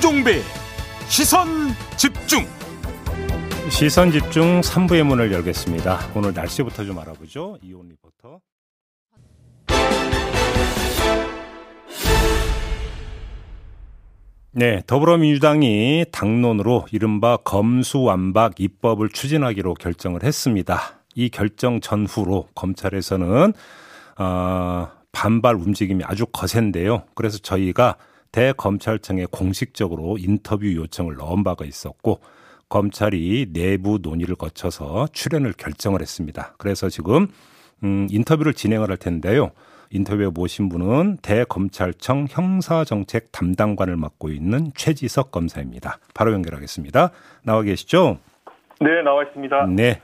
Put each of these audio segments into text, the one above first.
김종배 시선 집중 시선 집중 3부의 문을 열겠습니다. 오늘 날씨부터 좀 알아보죠. 이온 리포터. 네, 더불어민주당이 당론으로 이른바 검수완박 입법을 추진하기로 결정을 했습니다. 이 결정 전후로 검찰에서는 어, 반발 움직임이 아주 거센데요. 그래서 저희가 대검찰청에 공식적으로 인터뷰 요청을 넣은 바가 있었고 검찰이 내부 논의를 거쳐서 출연을 결정을 했습니다. 그래서 지금 음, 인터뷰를 진행을 할 텐데요. 인터뷰에 모신 분은 대검찰청 형사정책 담당관을 맡고 있는 최지석 검사입니다. 바로 연결하겠습니다. 나와 계시죠? 네, 나와 있습니다. 네.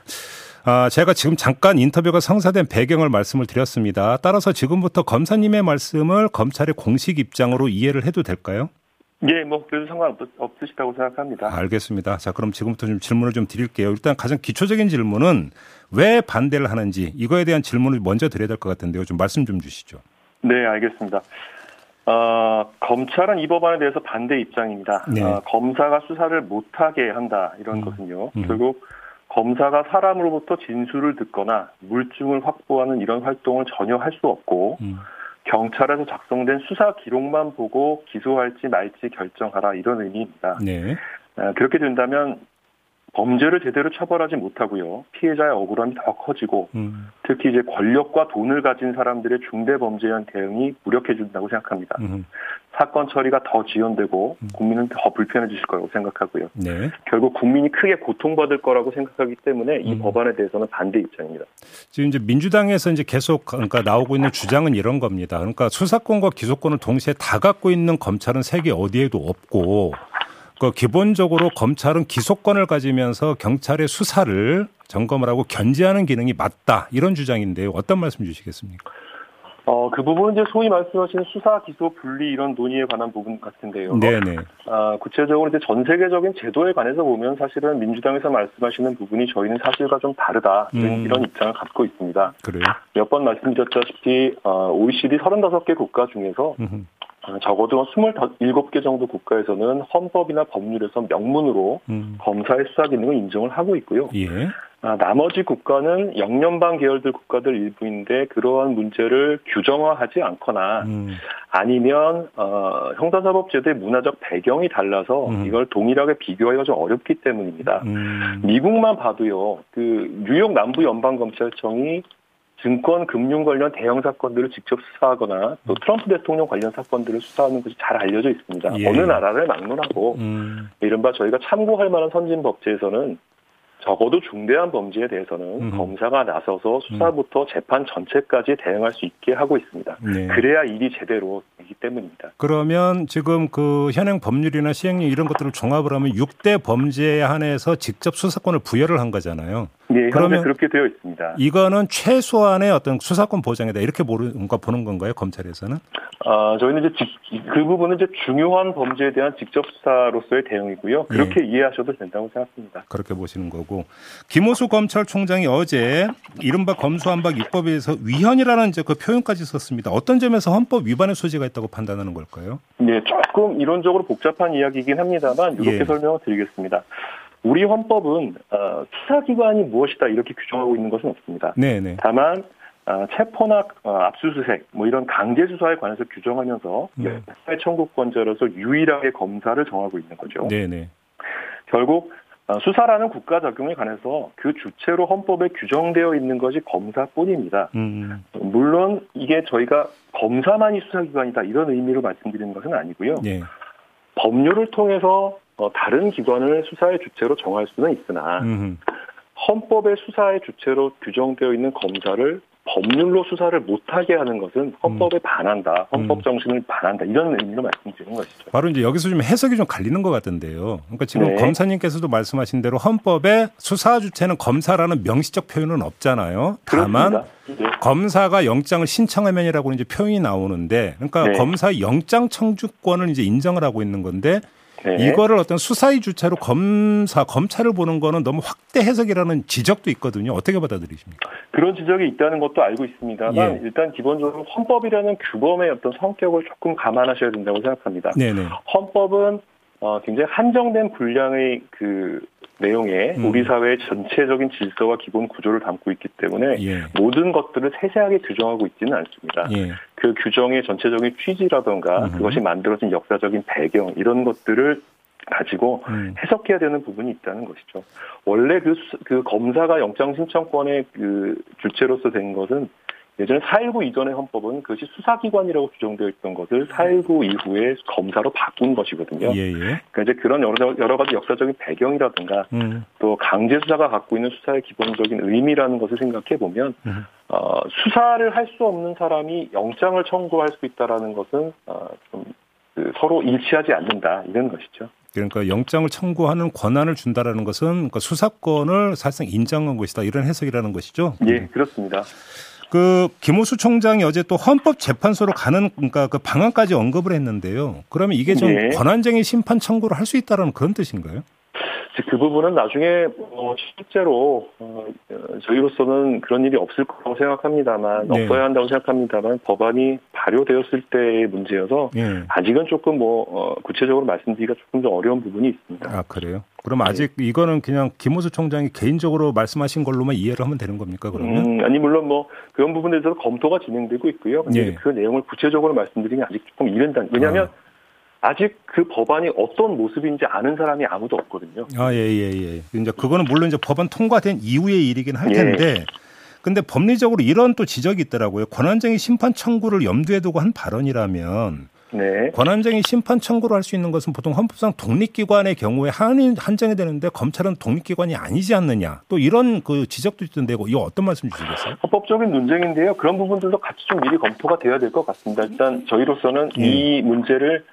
아, 제가 지금 잠깐 인터뷰가 성사된 배경을 말씀을 드렸습니다. 따라서 지금부터 검사님의 말씀을 검찰의 공식 입장으로 이해를 해도 될까요? 예, 뭐 그래도 상관없으시다고 생각합니다. 알겠습니다. 자, 그럼 지금부터 좀 질문을 좀 드릴게요. 일단 가장 기초적인 질문은 왜 반대를 하는지 이거에 대한 질문을 먼저 드려야 될 것 같은데요. 좀 말씀 좀 주시죠. 네, 알겠습니다. 어, 검찰은 이 법안에 대해서 반대 입장입니다. 네. 어, 검사가 수사를 못하게 한다 이런 음. 것은요. 음. 결국 검사가 사람으로부터 진술을 듣거나 물증을 확보하는 이런 활동을 전혀 할 수 없고 음, 경찰에서 작성된 수사 기록만 보고 기소할지 말지 결정하라 이런 의미입니다. 네. 아, 그렇게 된다면 범죄를 제대로 처벌하지 못하고요. 피해자의 억울함이 더 커지고 음, 특히 이제 권력과 돈을 가진 사람들의 중대 범죄에 대한 대응이 무력해진다고 생각합니다. 음, 사건 처리가 더 지연되고 음. 국민은 더 불편해지실 거라고 생각하고요. 네. 결국 국민이 크게 고통받을 거라고 생각하기 때문에 이 음. 법안에 대해서는 반대 입장입니다. 지금 이제 민주당에서 이제 계속 그러니까 나오고 있는 주장은 이런 겁니다. 그러니까 수사권과 기소권을 동시에 다 갖고 있는 검찰은 세계 어디에도 없고 그 기본적으로 검찰은 기소권을 가지면서 경찰의 수사를 점검을 하고 견제하는 기능이 맞다 이런 주장인데요. 어떤 말씀 주시겠습니까? 어, 그 부분은 이제 소위 말씀하신 수사, 기소, 분리 이런 논의에 관한 부분 같은데요. 네네. 아, 구체적으로 이제 전 세계적인 제도에 관해서 보면 사실은 민주당에서 말씀하시는 부분이 저희는 사실과 좀 다르다 이런, 음. 이런 입장을 갖고 있습니다. 그래요. 몇 번 말씀드렸다시피 어, OECD 35개 국가 중에서 음흠. 어, 적어도 27개 정도 국가에서는 헌법이나 법률에서 명문으로 음. 검사의 수사 기능을 인정을 하고 있고요. 예. 아, 나머지 국가는 영연방 계열들 국가들 일부인데 그러한 문제를 규정화하지 않거나 음. 아니면 어, 형사사법제도의 문화적 배경이 달라서 음. 이걸 동일하게 비교하기가 좀 어렵기 때문입니다. 음. 미국만 봐도요. 그 뉴욕 남부 연방 검찰청이 증권 금융 관련 대형 사건들을 직접 수사하거나 또 트럼프 대통령 관련 사건들을 수사하는 것이 잘 알려져 있습니다. 예. 어느 나라를 막론하고 음. 이른바 저희가 참고할 만한 선진 법제에서는 적어도 중대한 범죄에 대해서는 음. 검사가 나서서 수사부터 재판 전체까지 대응할 수 있게 하고 있습니다. 네. 그래야 일이 제대로 되기 때문입니다. 그러면 지금 그 현행 법률이나 시행령 이런 것들을 종합을 하면 6대 범죄에 한해서 직접 수사권을 부여를 한 거잖아요. 예, 그러면 그렇게 되어 있습니다. 이거는 최소한의 어떤 수사권 보장이다 이렇게 모르는가 보는 건가요 검찰에서는? 아, 저희는 이제 직- 그 부분은 이제 중요한 범죄에 대한 직접 수사로서의 대응이고요. 그렇게 이해하셔도 된다고 생각합니다. 그렇게 보시는 거고 김호수 검찰총장이 어제 이른바 검수한박 입법에 대해서 위헌이라는 이제 그 표현까지 썼습니다. 어떤 점에서 헌법 위반의 소지가 있다고 판단하는 걸까요? 네, 조금 이론적으로 복잡한 이야기이긴 합니다만 이렇게 예. 설명을 드리겠습니다. 우리 헌법은 어, 수사기관이 무엇이다 이렇게 규정하고 있는 것은 없습니다. 네네. 다만 어, 체포나 어, 압수수색 뭐 이런 강제 수사에 관해서 규정하면서 음. 사회 청구권자로서 유일하게 검사를 정하고 있는 거죠. 네네. 결국 어, 수사라는 국가 적용에 관해서 그 주체로 헌법에 규정되어 있는 것이 검사뿐입니다. 음. 물론 이게 저희가 검사만이 수사기관이다 이런 의미로 말씀드리는 것은 아니고요. 네. 법률을 통해서 어, 다른 기관을 수사의 주체로 정할 수는 있으나 음. 헌법의 수사의 주체로 규정되어 있는 검사를 법률로 수사를 못하게 하는 것은 헌법에 반한다, 헌법 음. 정신을 반한다 이런 의미로 말씀드리는 것이죠. 바로 이제 여기서 좀 해석이 좀 갈리는 것 같은데요. 그러니까 지금 네. 검사님께서도 말씀하신 대로 헌법에 수사 주체는 검사라는 명시적 표현은 없잖아요. 다만. 네. 검사가 영장을 신청하면이라고 이제 표현이 나오는데, 그러니까 네. 검사 영장 청구권을 이제 인정을 하고 있는 건데, 네. 이거를 어떤 수사의 주체로 검사 검찰을 보는 거는 너무 확대 해석이라는 지적도 있거든요. 어떻게 받아들이십니까? 그런 지적이 있다는 것도 알고 있습니다만 예. 일단 기본적으로 헌법이라는 규범의 어떤 성격을 조금 감안하셔야 된다고 생각합니다. 네네. 헌법은 어, 굉장히 한정된 분량의 그 내용에 음. 우리 사회의 전체적인 질서와 기본 구조를 담고 있기 때문에 예. 모든 것들을 세세하게 규정하고 있지는 않습니다. 예. 그 규정의 전체적인 취지라던가. 그것이 만들어진 역사적인 배경 이런 것들을 가지고 음. 해석해야 되는 부분이 있다는 것이죠. 원래 그, 수- 그 검사가 영장 신청권의 그 주체로서 된 것은 예전에 4.19 이전의 헌법은 그것이 수사기관이라고 규정되어 있던 것을 4.19 이후에 검사로 바꾼 것이거든요. 예, 예. 그러니까 이제 그런 여러, 여러 가지 역사적인 배경이라든가 음. 또 강제 수사가 갖고 있는 수사의 기본적인 의미라는 것을 생각해 보면 음. 어, 수사를 할 수 없는 사람이 영장을 청구할 수 있다라는 것은 어, 좀 그, 서로 일치하지 않는다 이런 것이죠. 그러니까 영장을 청구하는 권한을 준다라는 것은 그러니까 수사권을 사실상 인정한 것이다 이런 해석이라는 것이죠. 예, 그렇습니다. 그 김호수 총장이 어제 또 헌법재판소로 가는 그러니까 그 방안까지 언급을 했는데요. 그러면 이게 좀 네. 권한쟁의 심판 청구를 할 수 있다라는 그런 뜻인가요? 그 부분은 나중에 어, 실제로 어, 어, 저희로서는 그런 일이 없을 거라고 생각합니다만 네. 없어야 한다고 생각합니다만 법안이 발효되었을 때의 문제여서 예. 아직은 조금 뭐 어, 구체적으로 말씀드리기가 조금 좀 어려운 부분이 있습니다. 아 그래요? 그럼 아직 이거는 그냥 김호수 총장이 개인적으로 말씀하신 걸로만 이해를 하면 되는 겁니까? 그러면? 음, 아니 물론 뭐 그런 부분에 대해서 검토가 진행되고 있고요. 근데 예. 그 내용을 구체적으로 말씀드리기 아직 조금 이른다. 왜냐하면 아 직 그 법안이 어떤 모습인지 아는 사람이 아무도 없거든요. 아, 예, 예, 예. 이제 그거는 물론 이제 법안 통과된 이후의 일이긴 할 예. 텐데. 근데 법리적으로 이런 또 지적이 있더라고요. 권한쟁의 심판 청구를 염두에 두고 한 발언이라면 네. 권한쟁의 심판 청구를 할 수 있는 것은 보통 헌법상 독립기관의 경우에 한, 한정이 되는데 검찰은 독립기관이 아니지 않느냐. 또 이런 그 지적도 있던데 이거 어떤 말씀 주시겠어요? 헌법적인 논쟁인데요. 그런 부분들도 같이 좀 미리 검토가 돼야 될 것 같습니다. 일단 저희로서는 예. 이 문제를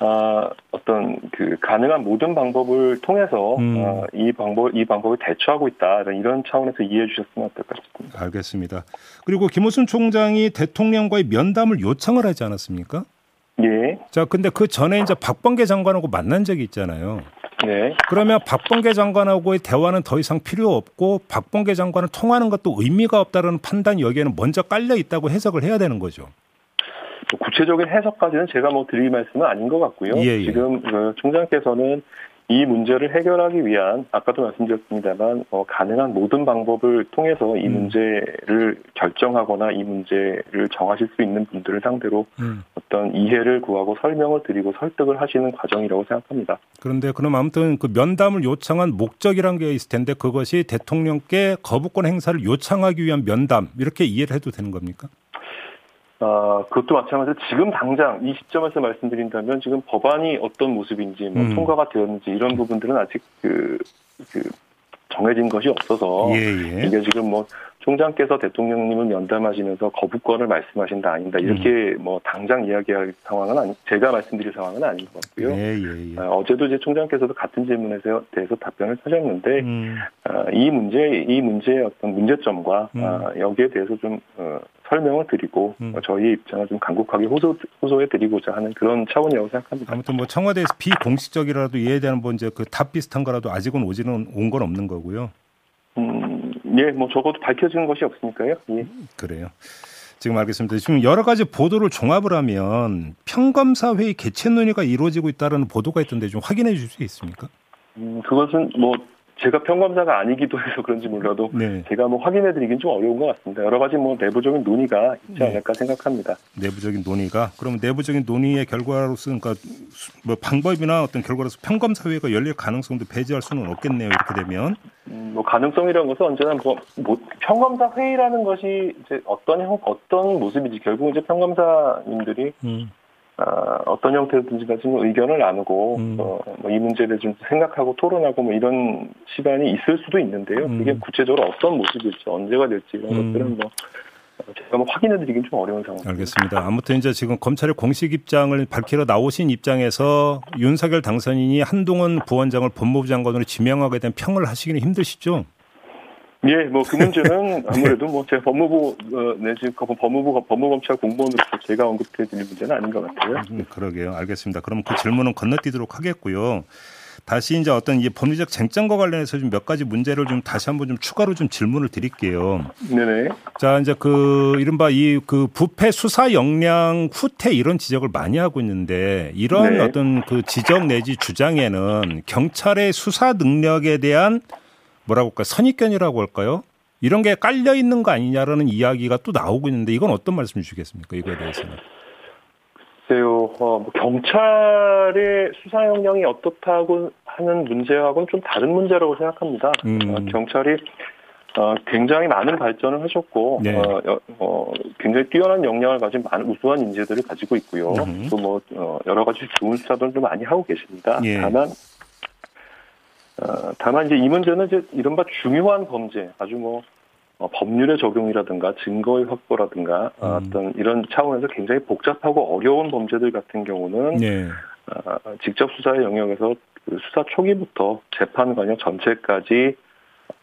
아, 어떤 그 가능한 모든 방법을 통해서 음. 아, 이 방법 이 방법을 대처하고 있다 이런 차원에서 이해해 주셨으면 어떨까 싶습니다. 알겠습니다. 그리고 김호순 총장이 대통령과의 면담을 요청을 하지 않았습니까? 예, 자, 근데 그 전에 이제 박범계 장관하고 만난 적이 있잖아요. 네. 그러면 박범계 장관하고의 대화는 더 이상 필요 없고 박범계 장관을 통하는 것도 의미가 없다는 판단이 여기에는 먼저 깔려 있다고 해석을 해야 되는 거죠. 뭐 구체적인 해석까지는 제가 뭐 드릴 말씀은 아닌 것 같고요. 예, 예. 지금 그 총장께서는 이 문제를 해결하기 위한 아까도 말씀드렸습니다만 어, 가능한 모든 방법을 통해서 이 음. 문제를 결정하거나 이 문제를 정하실 수 있는 분들을 상대로 음. 어떤 이해를 구하고 설명을 드리고 설득을 하시는 과정이라고 생각합니다. 그런데 그럼 아무튼 그 면담을 요청한 목적이란 게 있을 텐데 그것이 대통령께 거부권 행사를 요청하기 위한 면담 이렇게 이해를 해도 되는 겁니까? 아, 그것도 마찬가지로 지금 당장 이 시점에서 말씀드린다면 지금 법안이 어떤 모습인지 뭐 음. 통과가 되었는지 이런 부분들은 아직 그, 그 정해진 것이 없어서 예, 예. 이게 지금 뭐 총장께서 대통령님을 면담하시면서 거부권을 말씀하신다 아닌다 이렇게 뭐 당장 이야기할 상황은 아니 제가 말씀드릴 상황은 아닌 것 같고요. 예, 예, 예. 아, 어제도 이제 총장께서도 같은 질문에 대해서 답변을 하셨는데 음, 아, 이 문제 이 문제의 어떤 문제점과 음. 아, 여기에 대해서 좀 어, 설명을 드리고 음. 어, 저희의 입장을 좀 간곡하게 호소 호소해 드리고자 하는 그런 차원이라고 생각합니다. 아무튼 뭐 청와대에서 비공식적이라도 이해에 대한 뭐 이제 그 답 비슷한 거라도 아직은 오지는 온 건 없는 거고요. 음, 예, 뭐 적어도 밝혀지는 것이 없으니까요. 예. 그래요. 지금 알겠습니다. 지금 여러 가지 보도를 종합을 하면 평검사 회의 개최 논의가 이루어지고 있다는 보도가 있던데 좀 확인해 주실 수 있습니까? 음, 그것은 뭐 제가 평검사가 아니기도 해서 그런지 몰라도 네. 제가 뭐 확인해 드리긴 좀 어려운 것 같습니다. 여러 가지 뭐 내부적인 논의가 있지 네. 않을까 생각합니다. 내부적인 논의가 그러면 내부적인 논의의 결과로서 그러니까 수- 뭐 방법이나 어떤 결과로서 평검사 회의가 열릴 가능성도 배제할 수는 없겠네요. 이렇게 되면 음, 뭐 가능성이라는 것은 언제나 뭐, 뭐 평검사 회의라는 것이 이제 어떤 형 어떤 모습인지 결국 이제 평검사님들이 음, 아, 어떤 형태든지 가지고 의견을 나누고 음. 어, 뭐이 대해 좀 생각하고 토론하고 뭐 이런 시간이 있을 수도 있는데요. 음. 그게 구체적으로 어떤 모습일지 언제가 될지 이런 음. 것들은 뭐 어, 제가 뭐 확인해 드리긴 좀 어려운 상황. 알겠습니다. 아무튼 이제 지금 검찰의 공식 입장을 밝히러 나오신 입장에서 윤석열 당선인이 한동훈 부원장을 법무부 장관으로 지명하게 된 평을 하시기는 힘드시죠? 예, 뭐 그 문제는 아무래도 뭐 제가 법무부 어, 내지 그 법무부 법무검찰 공무원으로서 제가 언급해드릴 문제는 아닌 것 같아요. 음, 그러게요. 알겠습니다. 그럼 그 질문은 건너뛰도록 하겠고요. 다시 이제 어떤 이 법리적 쟁점과 관련해서 좀 몇 가지 문제를 좀 다시 한번 좀 추가로 좀 질문을 드릴게요. 네네. 자, 이제 그 이른바 이 그 부패 수사 역량 후퇴 이런 지적을 많이 하고 있는데 이런 네. 어떤 그 지적 내지 주장에는 경찰의 수사 능력에 대한 뭐라고 할까 선입견이라고 할까요? 이런 게 깔려 있는 거 아니냐라는 이야기가 또 나오고 있는데 이건 어떤 말씀 주시겠습니까? 이거에 대해서는. 글쎄요, 어, 뭐 경찰의 수사 역량이 어떻다고 하는 문제하고는 좀 다른 문제라고 생각합니다. 음. 어, 경찰이 어, 굉장히 많은 발전을 하셨고, 네. 어, 여- 어, 굉장히 뛰어난 역량을 가진 많은 우수한 인재들을 가지고 있고요. 음. 또 뭐, 어, 여러 가지 좋은 수사들도 많이 하고 계십니다. 예. 다만, 어, 다만 이제 이 문제는 이제 이른바 중요한 범죄, 아주 뭐, 어, 법률의 적용이라든가 증거의 확보라든가 어, 음. 어떤 이런 차원에서 굉장히 복잡하고 어려운 범죄들 같은 경우는 네. 어, 직접 수사의 영역에서 그 수사 초기부터 재판 과정 전체까지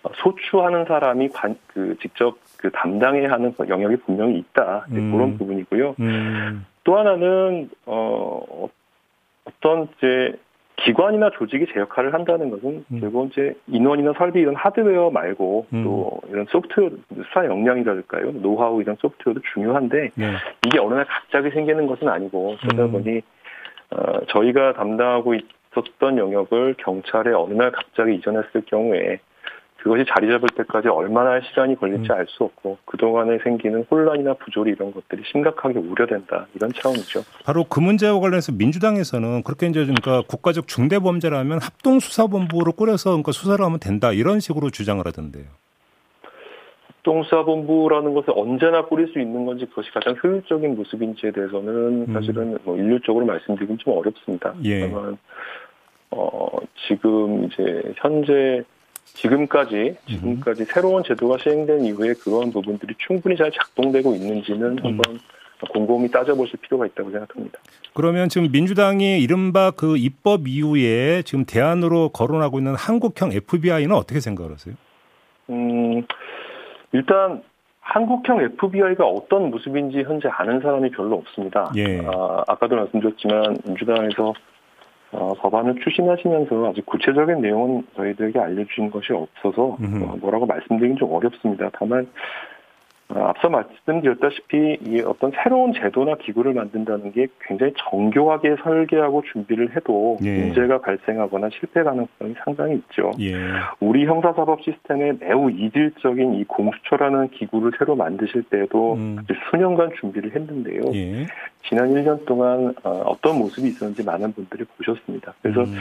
어, 소추하는 사람이 관, 그 직접 그 담당해야 하는 영역이 분명히 있다 음. 그런 부분이고요. 음. 또 하나는 어 어떤 이제 기관이나 조직이 제 역할을 한다는 것은 음. 결국 이제 인원이나 설비 이런 하드웨어 말고 음. 또 이런 소프트웨어 수사 역량이랄까요 노하우 이런 소프트웨어도 중요한데 네. 이게 어느 날 갑자기 생기는 것은 아니고 그러다 음. 보니 어, 저희가 담당하고 있었던 영역을 경찰에 어느 날 갑자기 이전했을 경우에 그것이 자리 잡을 때까지 얼마나 시간이 걸릴지 음. 알수 없고 그동안에 생기는 혼란이나 부조리 이런 것들이 심각하게 우려된다 이런 차원이죠. 바로 그 문제와 관련해서 민주당에서는 그렇게 이제 그러니까 국가적 중대 범죄라면 합동 수사본부를 꾸려서 그러니까 수사를 하면 된다 이런 식으로 주장을 하던데요. 합동수사본부라는 것을 언제나 꾸릴 수 있는 건지 그것이 가장 효율적인 모습인지에 대해서는 음. 사실은 뭐 인류적으로 말씀드리긴 좀 어렵습니다. 예. 다만 어 지금 이제 현재 지금까지 지금까지 새로운 제도가 시행된 이후에 그런 부분들이 충분히 잘 작동되고 있는지는 음. 한번 곰곰이 따져보실 필요가 있다고 생각합니다. 그러면 지금 민주당이 이른바 그 입법 이후에 지금 대안으로 거론하고 있는 한국형 FBI는 어떻게 생각하세요? 음, 일단 한국형 FBI가 어떤 모습인지 현재 아는 사람이 별로 없습니다. 예. 아, 아까도 말씀드렸지만 민주당에서 어, 법안을 추진하시면서 아직 구체적인 내용은 저희들에게 알려주신 것이 없어서. 어, 뭐라고 말씀드리긴 좀 어렵습니다. 다만 어, 앞서 말씀드렸다시피 이 어떤 새로운 제도나 기구를 만든다는 게 굉장히 정교하게 설계하고 준비를 해도 예. 문제가 발생하거나 실패 가능성이 상당히 있죠. 예. 우리 형사사법 시스템에 매우 이질적인 이 공수처라는 기구를 새로 만드실 때에도 음. 수년간 준비를 했는데요. 예. 지난 1년 동안 어, 어떤 모습이 있었는지 많은 분들이 보셨습니다. 그래서 음.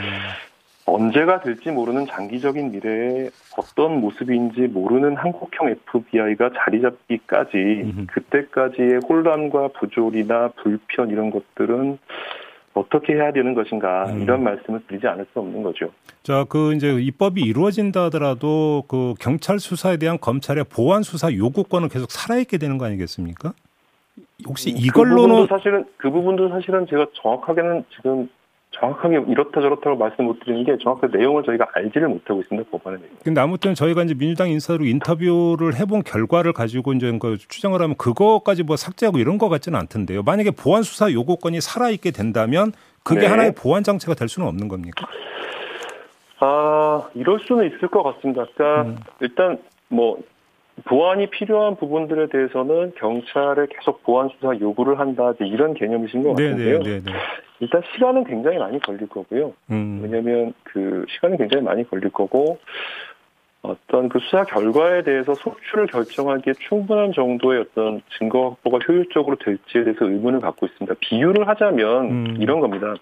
언제가 될지 모르는 장기적인 미래에 어떤 모습인지 모르는 한국형 FBI가 자리 잡기까지. 그때까지의 혼란과 부조리나 불편 이런 것들은 어떻게 해야 되는 것인가 음. 이런 말씀을 드리지 않을 수 없는 거죠. 자, 그 이제 입법이 이루어진다 하더라도 그 경찰 수사에 대한 검찰의 보안 수사 요구권은 계속 살아있게 되는 거 아니겠습니까? 혹시 그 이걸로는 부분도 사실은 그 부분도 사실은 제가 정확하게는 지금 정확하게 이렇다 저렇다고 말씀 못 드리는 게 정확한 내용을 저희가 알지를 못하고 있습니다 내용. 근데 아무튼 저희가 이제 민주당 인사로 인터뷰를 해본 결과를 가지고 이제 그 추정을 하면 그거까지 뭐 삭제하고 이런 거 같지는 않던데요. 만약에 보안 수사 요구권이 살아 있게 된다면 그게 네. 하나의 보안 장치가 될 수는 없는 겁니까? 아 이럴 수는 있을 것 같습니다. 그러니까 음. 일단 뭐 보안이 필요한 부분들에 대해서는 경찰에 계속 보안 수사 요구를 한다 이런 개념이신 것 같은데요. 네네네. 일단 시간은 굉장히 많이 걸릴 거고요. 음. 왜냐하면 그 시간이 굉장히 많이 걸릴 거고 어떤 그 수사 결과에 대해서 속출을 결정하기에 충분한 정도의 어떤 증거 확보가 효율적으로 될지에 대해서 의문을 갖고 있습니다. 비유를 하자면 음. 이런 겁니다.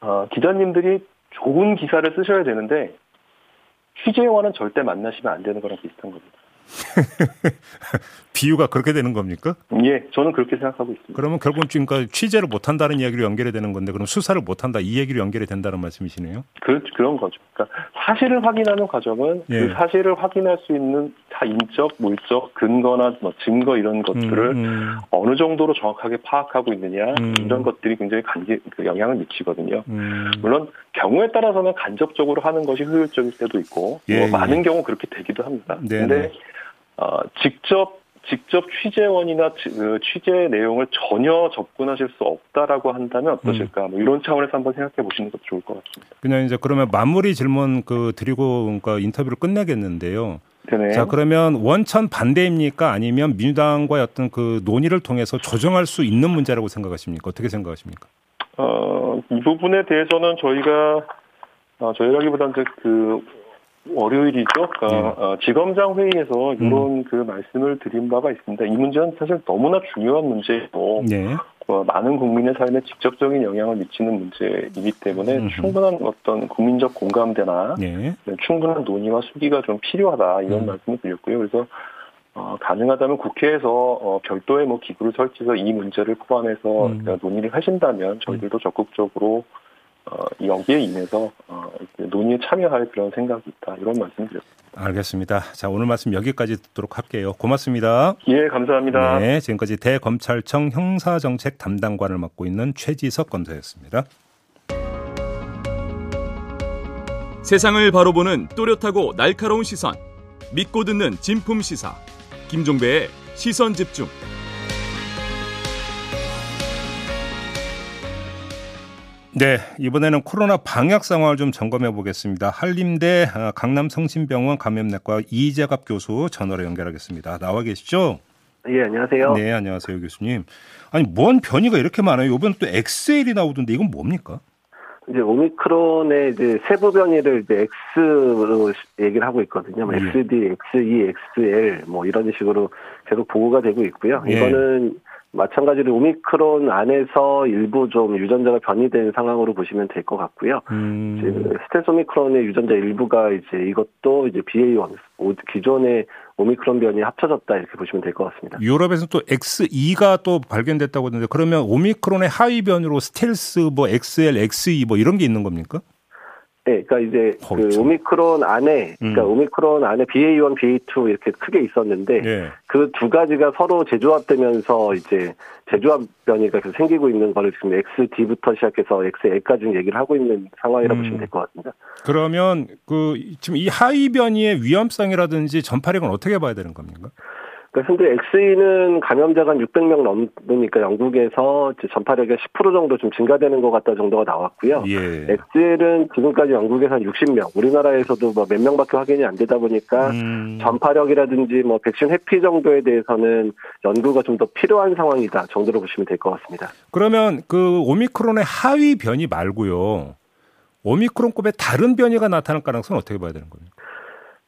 어, 기자님들이 좋은 기사를 쓰셔야 되는데 취재원은 절대 만나시면 안 되는 거랑 비슷한 겁니다. 비유가 그렇게 되는 겁니까? 예, 저는 그렇게 생각하고 있습니다. 그러면 결국은 지금 그러니까 취재를 못한다는 이야기로 연결이 되는 건데 그럼 수사를 못한다 이 얘기로 연결이 된다는 말씀이시네요. 그, 그런 거죠. 그러니까 사실을 확인하는 과정은 예. 그 사실을 확인할 수 있는 다 인적, 물적, 근거나 뭐 증거 이런 것들을 음, 음, 어느 정도로 정확하게 파악하고 있느냐 음. 이런 것들이 굉장히 간기, 그 영향을 미치거든요. 음. 물론 경우에 따라서는 간접적으로 하는 것이 효율적일 때도 있고 예, 뭐 많은 경우 그렇게 되기도 합니다. 네, 근데 네. 어, 직접 직접 취재원이나 그 취재 내용을 전혀 접근하실 수 없다라고 한다면 어떠실까? 음. 뭐 이런 차원에서 한번 생각해 보시는 것도 좋을 것 같습니다. 그냥 이제 그러면 마무리 질문 그 드리고 그러니까 인터뷰를 끝내겠는데요. 네 자, 그러면 원천 반대입니까? 아니면 민주당과의 어떤 그 논의를 통해서 조정할 수 있는 문제라고 생각하십니까? 어떻게 생각하십니까? 어, 이 부분에 대해서는 저희가 어, 저희라기보다는 그 월요일이죠. 그러니까 네. 어, 지검장 회의에서 이런 음. 그 말씀을 드린 바가 있습니다. 이 문제는 사실 너무나 중요한 문제이고 네. 어, 많은 국민의 삶에 직접적인 영향을 미치는 문제이기 때문에 음. 충분한 어떤 국민적 공감대나 네. 충분한 논의와 수기가 좀 필요하다 이런 음. 말씀을 드렸고요. 그래서 어, 가능하다면 국회에서 어, 별도의 뭐 기구를 설치해서 이 문제를 포함해서 음. 논의를 하신다면 저희들도 적극적으로 어, 여기에 인해서 어, 논의에 참여할 그런 생각이 있다 이런 말씀드렸습니다. 알겠습니다. 자 오늘 말씀 여기까지 듣도록 할게요. 고맙습니다. 예, 감사합니다. 네, 지금까지 대검찰청 형사정책 담당관을 맡고 있는 최지석 검사였습니다. 세상을 바로 보는 또렷하고 날카로운 시선, 믿고 듣는 진품 시사, 김종배의 시선 집중. 네, 이번에는 코로나 방역 상황을 좀 점검해 보겠습니다. 한림대 어, 강남성심병원 감염내과 이재갑 교수 전화로 연결하겠습니다. 나와 계시죠? 예, 안녕하세요. 네, 안녕하세요, 교수님. 아니, 뭔 변이가 이렇게 많아요? 이번 또 XL이 나오던데 이건 뭡니까? 이제 오미크론의 이제 세부 변이를 이제 X로 얘기를 하고 있거든요. 뭐 예. XD, XE, XL 뭐 이런 식으로 계속 보고가 되고 있고요. 예. 이거는 마찬가지로 오미크론 안에서 일부 좀 유전자가 변이된 상황으로 보시면 될 것 같고요. 음. 스텔스 오미크론의 유전자 일부가 이제 이것도 이제 BA1 기존의 오미크론 변이 합쳐졌다 이렇게 보시면 될 것 같습니다. 유럽에서 또 XE가 또 발견됐다고 하는데 그러면 오미크론의 하위 변으로 스텔스 뭐 XL, XE 뭐 이런 게 있는 겁니까? 네, 그러니까 이제 어, 그 오미크론 안에, 그러니까 음. 오미크론 안에 BA1, BA2 이렇게 크게 있었는데 네. 그두 가지가 서로 재조합되면서 이제 재조합 변이가 계속 생기고 있는 거를 지금 XD부터 시작해서 XL까지 얘기를 하고 있는 상황이라고 음. 보시면 될 것 같습니다. 그러면 그 지금 이 하위 변이의 위험성이라든지 전파력은 어떻게 봐야 되는 겁니까? 그러니까 현재 XE는 감염자가 600명 넘으니까 영국에서 전파력이 10% 정도 좀 증가되는 것 같다 정도가 나왔고요. 예. XL은 지금까지 영국에서 한 60명, 우리나라에서도 뭐 몇 명밖에 확인이 안 되다 보니까 음. 전파력이라든지 뭐 백신 회피 정도에 대해서는 연구가 좀 더 필요한 상황이다 정도로 보시면 될 것 같습니다. 그러면 그 오미크론의 하위 변이 말고요. 오미크론급의 다른 변이가 나타날 가능성은 어떻게 봐야 되는 겁니까?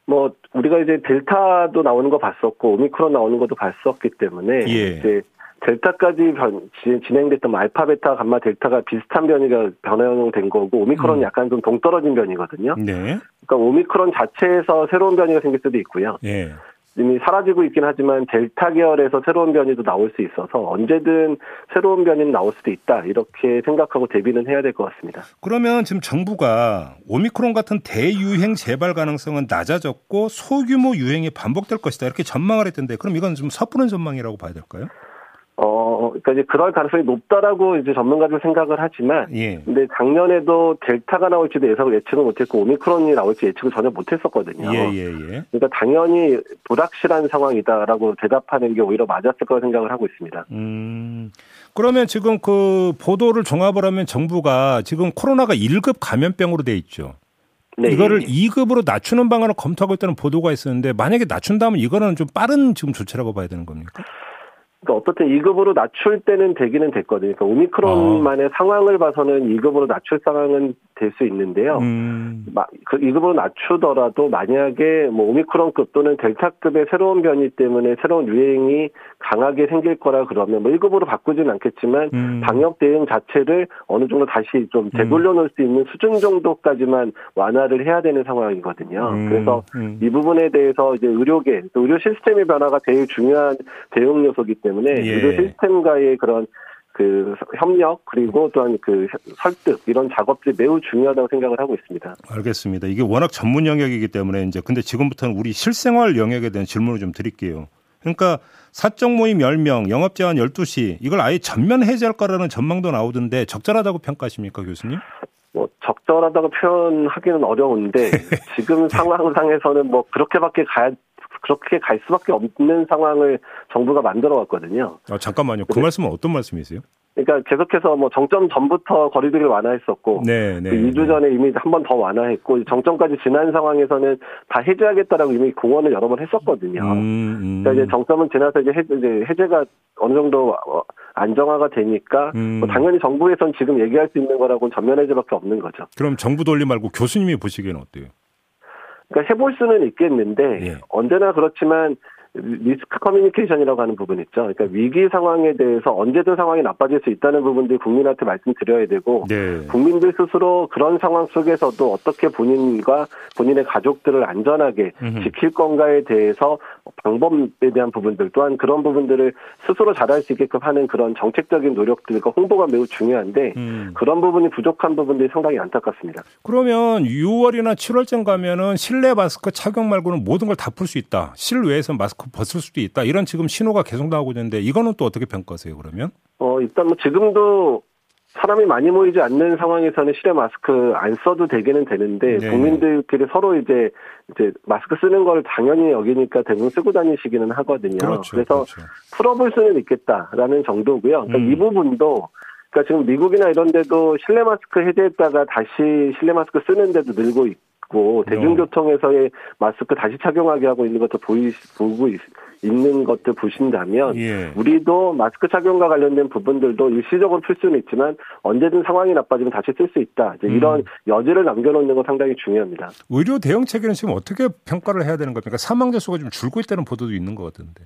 뭐 우리가 이제 델타도 나오는 거 봤었고 오미크론 나오는 것도 봤었기 때문에 예. 이제 델타까지 변, 진행됐던 뭐 알파, 베타, 감마, 델타가 비슷한 변이가 변형된 거고 오미크론은 음. 약간 좀 동떨어진 변이거든요. 네. 그러니까 오미크론 자체에서 새로운 변이가 생길 수도 있고요. 예. 이미 사라지고 있긴 하지만 델타 계열에서 새로운 변이도 나올 수 있어서 언제든 새로운 변이는 나올 수도 있다 이렇게 생각하고 대비는 해야 될 것 같습니다. 그러면 지금 정부가 오미크론 같은 대유행 재발 가능성은 낮아졌고 소규모 유행이 반복될 것이다 이렇게 전망을 했던데 그럼 이건 좀 섣부른 전망이라고 봐야 될까요? 어, 그러니까 이제 그럴 가능성이 높다라고 이제 전문가들 생각을 하지만, 예. 근데 작년에도 델타가 나올지도 예상을 예측을 못했고 오미크론이 나올지 예측을 전혀 못했었거든요. 예, 예, 예. 그러니까 당연히 불확실한 상황이다라고 대답하는 게 오히려 맞았을 거라 생각을 하고 있습니다. 음, 그러면 지금 그 보도를 종합을 하면 정부가 지금 코로나가 1급 감염병으로 돼 있죠. 네, 이거를 예. 2급으로 낮추는 방안을 검토하고 있다는 보도가 있었는데 만약에 낮춘다면 이거는 좀 빠른 지금 조치라고 봐야 되는 겁니까? 그러니까 어떻든 2급으로 낮출 때는 되기는 됐거든요. 그러니까 오미크론만의 어. 상황을 봐서는 2급으로 낮출 상황은 될 수 있는데요. 음. 그 2급으로 낮추더라도 만약에 뭐 오미크론급 또는 델타급의 새로운 변이 때문에 새로운 유행이 강하게 생길 거라 그러면 뭐 1급으로 바꾸지는 않겠지만 음. 방역 대응 자체를 어느 정도 다시 좀 음. 되돌려 놓을 수 있는 수준 정도까지만 완화를 해야 되는 상황이거든요. 음. 그래서 음. 이 부분에 대해서 이제 의료계 또 의료 시스템의 변화가 제일 중요한 대응 요소이기 때문에 예. 의료 시스템과의 그런 그 협력 그리고 또한 그 설득 이런 작업들이 매우 중요하다고 생각을 하고 있습니다. 알겠습니다. 이게 워낙 전문 영역이기 때문에 이제 근데 지금부터는 우리 실생활 영역에 대한 질문을 좀 드릴게요. 그러니까 사적 모임 10명, 영업 제한 12시 이걸 아예 전면 해제할 거라는 전망도 나오던데 적절하다고 평가하십니까, 교수님? 뭐 적절하다고 표현하기는 어려운데 지금 상황상에서는 뭐 그렇게밖에 가야 그렇게 갈 수밖에 없는 상황을 정부가 만들어 왔거든요. 아, 잠깐만요. 그 말씀은 어떤 말씀이세요? 그러니까 계속해서 뭐 정점 전부터 거리두기를 완화했었고 네, 네, 그 2주 전에 이미 한 번 더 완화했고 정점까지 지난 상황에서는 다 해제하겠다라고 이미 공언을 여러 번 했었거든요. 음, 음. 그러니까 이제 정점은 지나서 이제, 해제, 해제가 어느 정도 어, 안정화가 되니까 음. 뭐 당연히 정부에선 지금 얘기할 수 있는 거라고는 전면 해제밖에 없는 거죠. 그럼 정부 돌리 말고 교수님이 보시기에는 어때요? 그러니까 해볼 수는 있겠는데 예. 언제나 그렇지만 risk communication이라고 하는 부분 있죠. 그러니까 위기 상황에 대해서 언제든 상황이 나빠질 수 있다는 부분들 국민한테 말씀드려야 되고 네. 국민들 스스로 그런 상황 속에서도 어떻게 본인과 본인의 가족들을 안전하게 음흠. 지킬 건가에 대해서 방법에 대한 부분들 또한 그런 부분들을 스스로 잘할 수 있게끔 하는 그런 정책적인 노력들과 홍보가 매우 중요한데 음. 그런 부분이 부족한 부분들이 상당히 안타깝습니다. 그러면 6월이나 7월쯤 가면은 실내 마스크 착용 말고는 모든 걸 다 풀 수 있다. 실외에서 마스크 벗을 수도 있다. 이런 지금 신호가 계속 나오고 있는데 이거는 또 어떻게 평가하세요, 그러면? 어, 일단 뭐 지금도 사람이 많이 모이지 않는 상황에서는 실내 마스크 안 써도 되기는 되는데 네. 국민들끼리 서로 이제 이제 마스크 쓰는 걸 당연히 여기니까 대부분 쓰고 다니시기는 하거든요. 그렇죠, 그래서 그렇죠. 풀어볼 수는 있겠다라는 정도고요. 그러니까 음. 이 부분도 그러니까 지금 미국이나 이런 데도 실내 마스크 해제했다가 다시 실내 마스크 쓰는 데도 늘고 있고 네. 대중교통에서의 마스크 다시 착용하게 하고 있는 것도 보이 보고 있, 는 것들 보신다면 예. 우리도 마스크 착용과 관련된 부분들도 일시적으로 풀 수는 있지만 언제든 상황이 나빠지면 다시 쓸 수 있다. 이제 음. 이런 여지를 남겨놓는 건 상당히 중요합니다. 의료 대응 체계는 지금 어떻게 평가를 해야 되는 겁니까? 사망자 수가 좀 줄고 있다는 보도도 있는 것 같은데.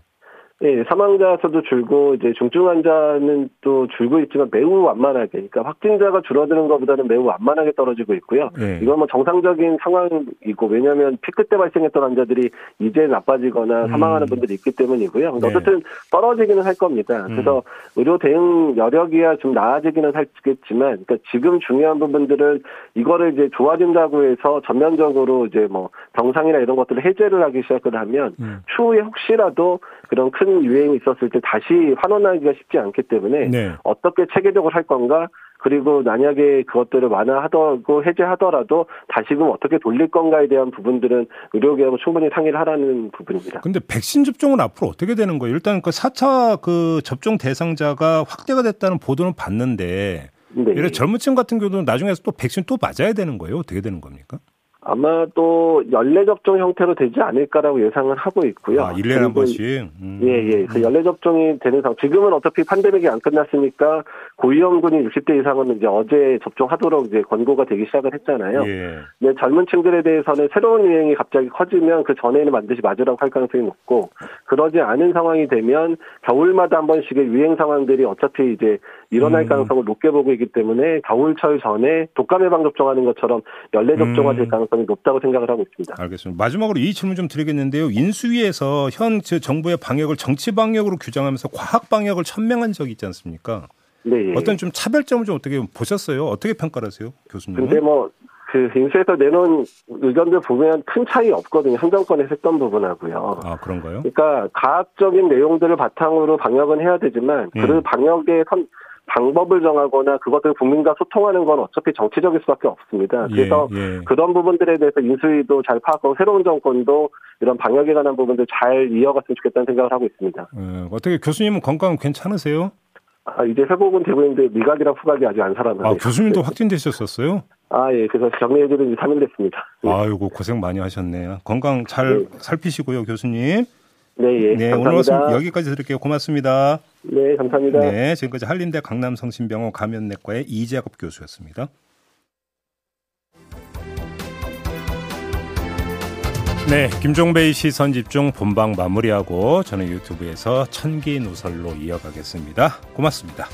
네, 사망자 수도 줄고 이제 중증 환자는 또 줄고 있지만 매우 완만하게, 그러니까 확진자가 줄어드는 것보다는 매우 완만하게 떨어지고 있고요. 네. 이건 뭐 정상적인 상황이고 왜냐하면 피크 때 발생했던 환자들이 이제 나빠지거나 음. 사망하는 분들이 있기 때문이고요. 네. 어쨌든 떨어지기는 할 겁니다. 음. 그래서 의료 대응 여력이야 좀 나아지기는 하겠지만, 그러니까 지금 중요한 부분들은 이거를 이제 좋아진다고 해서 전면적으로 이제 뭐 병상이나 이런 것들을 해제를 하기 시작을 하면 음. 추후에 혹시라도 그런 큰 유행이 있었을 때 다시 환원하기가 쉽지 않기 때문에 네. 어떻게 체계적으로 할 건가 그리고 만약에 그것들을 완화하더고 해제하더라도 다시금 어떻게 돌릴 건가에 대한 부분들은 의료계하고 충분히 상의를 하라는 부분입니다. 근데 백신 접종은 앞으로 어떻게 되는 거예요? 일단 그 4차 그 접종 대상자가 확대가 됐다는 보도는 봤는데 네. 이런 젊은 층 같은 경우는 나중에 또 백신 또 맞아야 되는 거예요? 어떻게 되는 겁니까? 아마 또 연례 접종 형태로 되지 않을까라고 예상을 하고 있고요. 아, 1년에 한 번씩? 음. 예, 예. 그 연례 접종이 되는 상황. 지금은 어차피 판데믹이 안 끝났으니까 고위험군이 60대 이상은 이제 어제 접종하도록 이제 권고가 되기 시작을 했잖아요. 예. 네, 젊은 층들에 대해서는 새로운 유행이 갑자기 커지면 그 전에는 반드시 맞으라고 할 가능성이 높고 그러지 않은 상황이 되면 겨울마다 한 번씩의 유행 상황들이 어차피 이제 일어날 음. 가능성을 높게 보고 있기 때문에 겨울철 전에 독감 예방 접종하는 것처럼 연례 접종화 될 음. 가능성이 높다고 생각을 하고 있습니다. 알겠습니다. 마지막으로 이 질문 좀 드리겠는데요. 인수위에서 현 정부의 방역을 정치 방역으로 규정하면서 과학 방역을 천명한 적이 있지 않습니까? 네. 어떤 좀 차별점을 좀 어떻게 보셨어요? 어떻게 평가를 하세요, 교수님? 근데 뭐, 그 인수에서 내놓은 의견들 보면 큰 차이 없거든요. 한 정권에서 했던 부분하고요. 아, 그런가요? 그러니까 과학적인 내용들을 바탕으로 방역은 해야 되지만 그 음. 방역의 선, 방법을 정하거나 그것들 국민과 소통하는 건 어차피 정치적일 수밖에 없습니다. 예, 그래서 예, 예. 그런 부분들에 대해서 인수위도 잘 파악하고 새로운 정권도 이런 방역에 관한 부분들 잘 이어갔으면 좋겠다는 생각을 하고 있습니다. 예, 어떻게 교수님은 건강 괜찮으세요? 아, 이제 회복은 되고 있는데 미각이랑 후각이 아직 안 살아나요. 아, 교수님도 네. 확진되셨었어요? 아, 예. 그래서 격리해지는 3일 됐습니다. 네. 아이고, 고생 많이 하셨네요. 건강 잘 네. 살피시고요, 교수님. 네, 예. 네, 감사합니다. 오늘 말씀 여기까지 드릴게요. 고맙습니다. 네, 감사합니다. 네, 지금까지 한림대 강남성심병원 감염내과의 이재갑 교수였습니다. 네, 김종배의 시선 집중 본방 마무리하고 저는 유튜브에서 천기 누설로 이어가겠습니다. 고맙습니다.